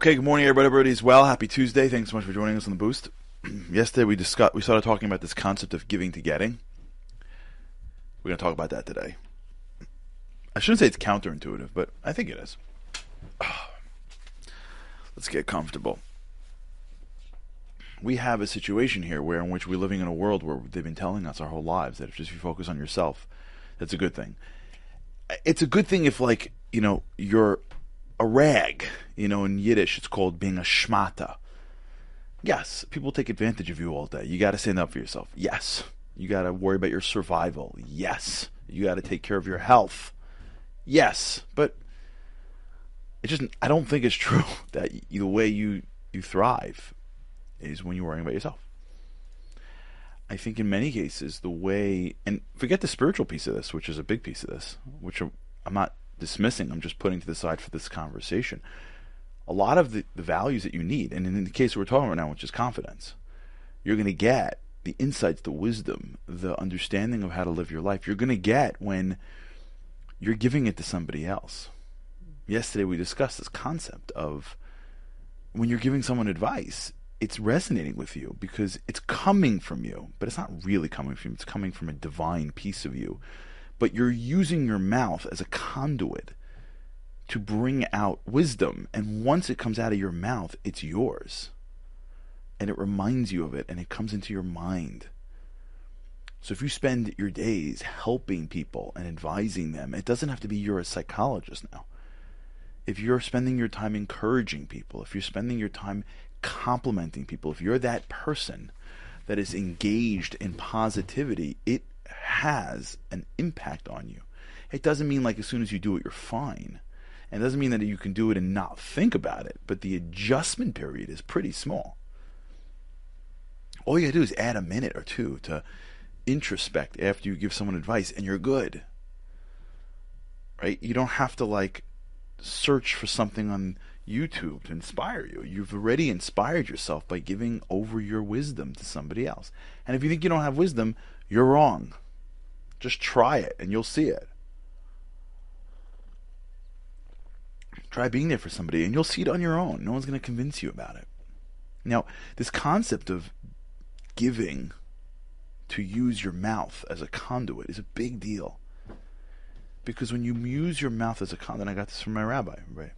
Okay, good morning, everybody. Everybody's well. Happy Tuesday. Thanks so much for joining us on the Boost. Yesterday we discussed, we started talking about this concept of giving to getting. We're going to talk about that today. I shouldn't say it's counterintuitive, but I think it is. Let's get comfortable. We have a situation here where in which we're living in a world where they've been telling us our whole lives that if just you focus on yourself, that's a good thing. It's a good thing if like, you know, you're a rag. You know, in Yiddish, it's called being a shmata. Yes, people take advantage of you all day. You got to stand up for yourself. Yes. You got to worry about your survival. Yes. You got to take care of your health. Yes. But it just, I don't think it's true that the way you, you thrive is when you're worrying about yourself. I think in many cases, the way, and forget the spiritual piece of this, which is a big piece of this, which I'm not dismissing, I'm just putting to the side for this conversation. A lot of the, the values that you need, and in the case we're talking about now, which is confidence, you're going to get the insights, the wisdom, the understanding of how to live your life. You're going to get when you're giving it to somebody else. Yesterday we discussed this concept of when you're giving someone advice, it's resonating with you because it's coming from you, but it's not really coming from you. It's coming from a divine piece of you but you're using your mouth as a conduit to bring out wisdom. And once it comes out of your mouth, it's yours. And it reminds you of it and it comes into your mind. So if you spend your days helping people and advising them, it doesn't have to be you're a psychologist now. If you're spending your time encouraging people, if you're spending your time complimenting people, if you're that person that is engaged in positivity, it has an impact on you. It doesn't mean like as soon as you do it, you're fine. And it doesn't mean that you can do it and not think about it, but the adjustment period is pretty small. All you gotta do is add a minute or two to introspect after you give someone advice and you're good. Right? You don't have to like search for something on YouTube to inspire you. You've already inspired yourself by giving over your wisdom to somebody else. And if you think you don't have wisdom, you're wrong. Just try it and you'll see it. Try being there for somebody and you'll see it on your own. No one's going to convince you about it. Now, this concept of giving to use your mouth as a conduit is a big deal. Because when you use your mouth as a conduit, I got this from my rabbi, right?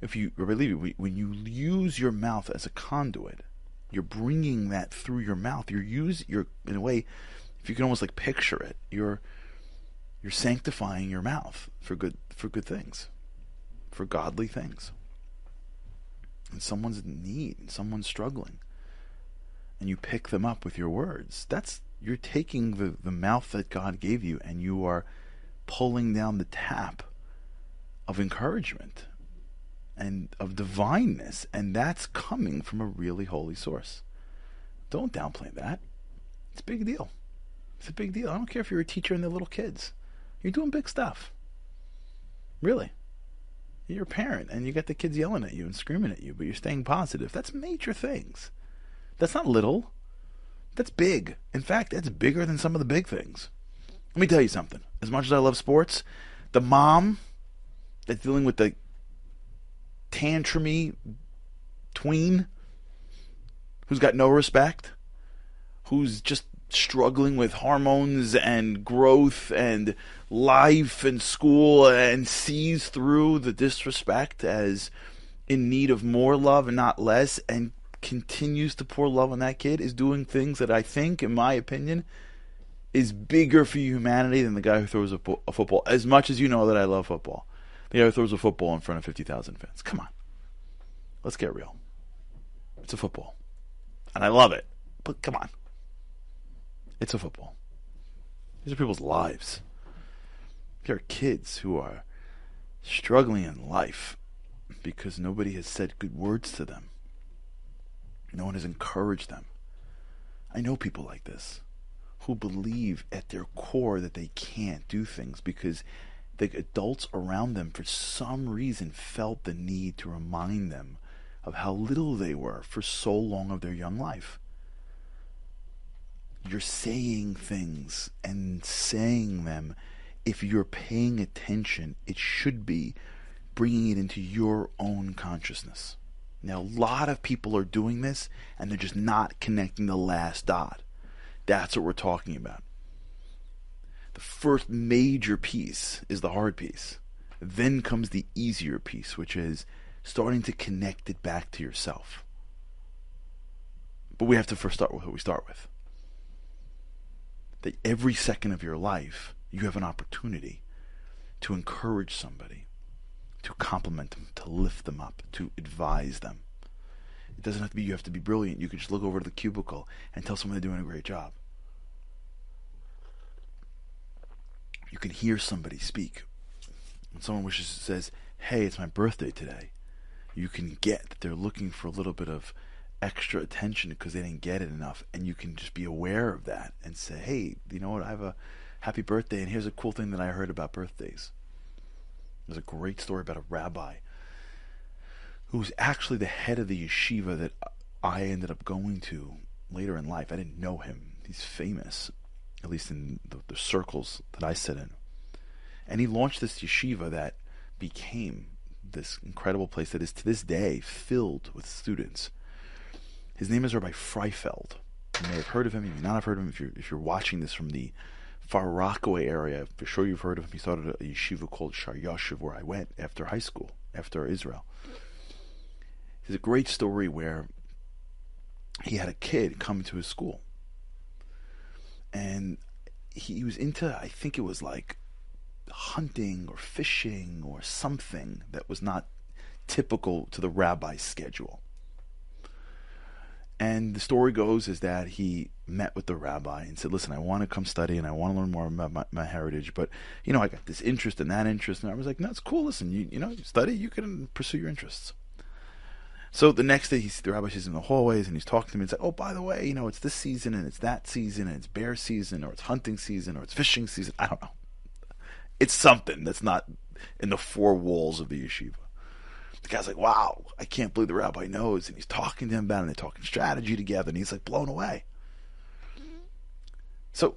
If you, Rabbi Levi, when you use your mouth as a conduit, you're bringing that through your mouth. You're use, you're in a way, if you can almost like picture it, you're you're sanctifying your mouth for good for good things, for godly things. And someone's in need, someone's struggling, and you pick them up with your words. That's you're taking the, the mouth that God gave you and you are pulling down the tap of encouragement and of divineness, and that's coming from a really holy source. Don't downplay that. It's a big deal. It's a big deal. I don't care if you're a teacher and they're little kids. You're doing big stuff. Really. You're a parent and you got the kids yelling at you and screaming at you, but you're staying positive. That's major things. That's not little. That's big. In fact, that's bigger than some of the big things. Let me tell you something. As much as I love sports, the mom that's dealing with the tantrumy tween who's got no respect, who's just struggling with hormones and growth and life and school and sees through the disrespect as in need of more love and not less and continues to pour love on that kid is doing things that I think, in my opinion, is bigger for humanity than the guy who throws a, po- a football. As much as you know that I love football, the guy who throws a football in front of 50,000 fans. Come on. Let's get real. It's a football. And I love it. But come on. It's a football. These are people's lives. There are kids who are struggling in life because nobody has said good words to them. No one has encouraged them. I know people like this who believe at their core that they can't do things because the adults around them, for some reason, felt the need to remind them of how little they were for so long of their young life you're saying things and saying them. If you're paying attention, it should be bringing it into your own consciousness. Now, a lot of people are doing this and they're just not connecting the last dot. That's what we're talking about. The first major piece is the hard piece. Then comes the easier piece, which is starting to connect it back to yourself. But we have to first start with what we start with. That every second of your life, you have an opportunity to encourage somebody, to compliment them, to lift them up, to advise them. It doesn't have to be you have to be brilliant. You can just look over to the cubicle and tell someone they're doing a great job. You can hear somebody speak. When someone wishes says, "Hey, it's my birthday today," you can get that they're looking for a little bit of extra attention because they didn't get it enough, and you can just be aware of that and say, "Hey, you know what? I have a happy birthday, and here's a cool thing that I heard about birthdays." There's a great story about a rabbi who was actually the head of the yeshiva that I ended up going to later in life. I didn't know him. He's famous, at least in the, the circles that I sit in. And he launched this yeshiva that became this incredible place that is to this day filled with students. His name is Rabbi Freifeld. You may have heard of him, you may not have heard of him if you're, if you're watching this from the Far Rockaway area. For sure you've heard of him. He started a yeshiva called Sh'or Yoshuv where I went after high school, after Israel. There's a great story where he had a kid come to his school. And he was into, I think it was like hunting or fishing or something that was not typical to the rabbi's schedule. And the story goes is that he met with the rabbi and said, "Listen, I want to come study and I want to learn more about my, my heritage, but you know, I got this interest and that interest." And I was like, "That's cool. Listen, you you know, study, you can pursue your interests." So the next day, he's the rabbi him in the hallways and he's talking to me. And he's like, "Oh, by the way, you know, it's this season and it's that season and it's bear season or it's hunting season or it's fishing season. I don't know. It's something that's not in the four walls of the yeshiva." The guy's like, wow, I can't believe the rabbi knows. And he's talking to him about it, and they're talking strategy together, and he's like blown away. Mm-hmm. So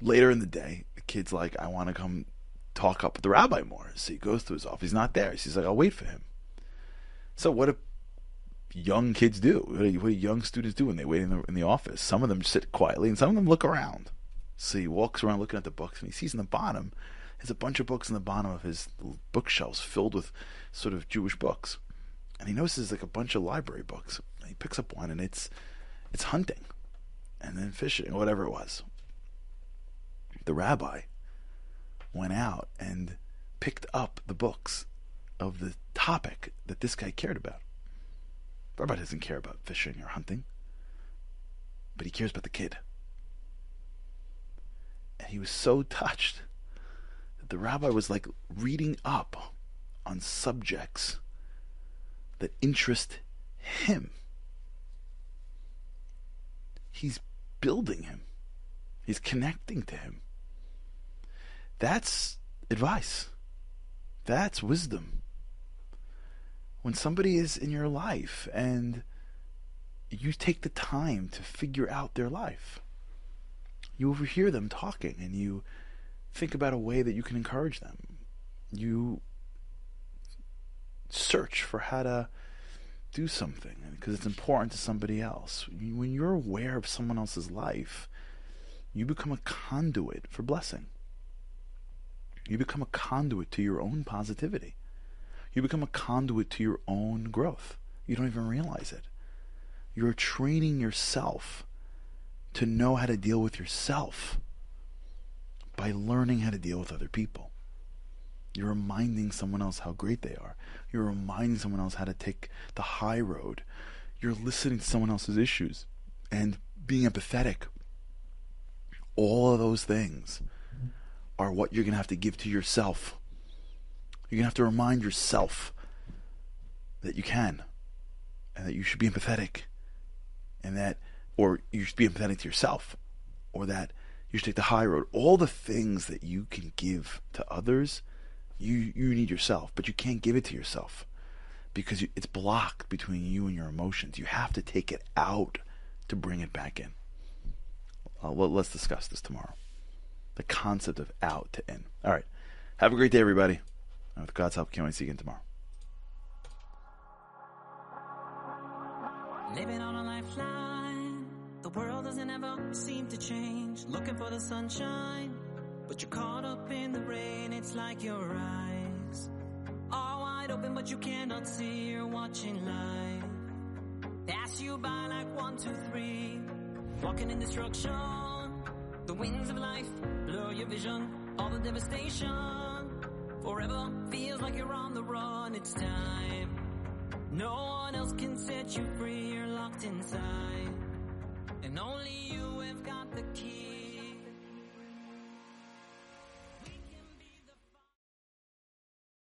later in the day, the kid's like, I want to come talk up with the rabbi more. So he goes to his office. He's not there. He's like, I'll wait for him. So what do young kids do? What do, what do young students do when they wait in the, in the office? Some of them sit quietly, and some of them look around. So he walks around looking at the books, and he sees in the bottom there's a bunch of books in the bottom of his bookshelves filled with sort of Jewish books. And he notices like a bunch of library books. He picks up one and it's it's hunting and then fishing or whatever it was. The rabbi went out and picked up the books of the topic that this guy cared about. The rabbi doesn't care about fishing or hunting, but he cares about the kid. And he was so touched the rabbi was like reading up on subjects that interest him. He's building him. He's connecting to him. That's advice. That's wisdom. When somebody is in your life and you take the time to figure out their life, you overhear them talking and you think about a way that you can encourage them. You search for how to do something because it's important to somebody else. When you're aware of someone else's life, you become a conduit for blessing. You become a conduit to your own positivity. You become a conduit to your own growth. You don't even realize it. You're training yourself to know how to deal with yourself by learning how to deal with other people. You're reminding someone else how great they are. You're reminding someone else how to take the high road. You're listening to someone else's issues and being empathetic. All of those things are what you're going to have to give to yourself. You're going to have to remind yourself that you can and that you should be empathetic and that, or you should be empathetic to yourself or that you should take the high road. All the things that you can give to others, you you need yourself, but you can't give it to yourself because it's blocked between you and your emotions. You have to take it out to bring it back in. Uh, well, let's discuss this tomorrow. The concept of out to in. All right. Have a great day, everybody. And with God's help, can't wait to see you again tomorrow. Living on a lifeline. The world doesn't ever seem to change. Looking for the sunshine. But you're caught up in the rain. It's like your eyes are wide open, but you cannot see. You're watching life pass you by like one, two, three. Walking in destruction. The winds of life blur your vision. All the devastation. Forever feels like you're on the run. It's time. No one else can set you free. You're locked inside. And only you have got the key.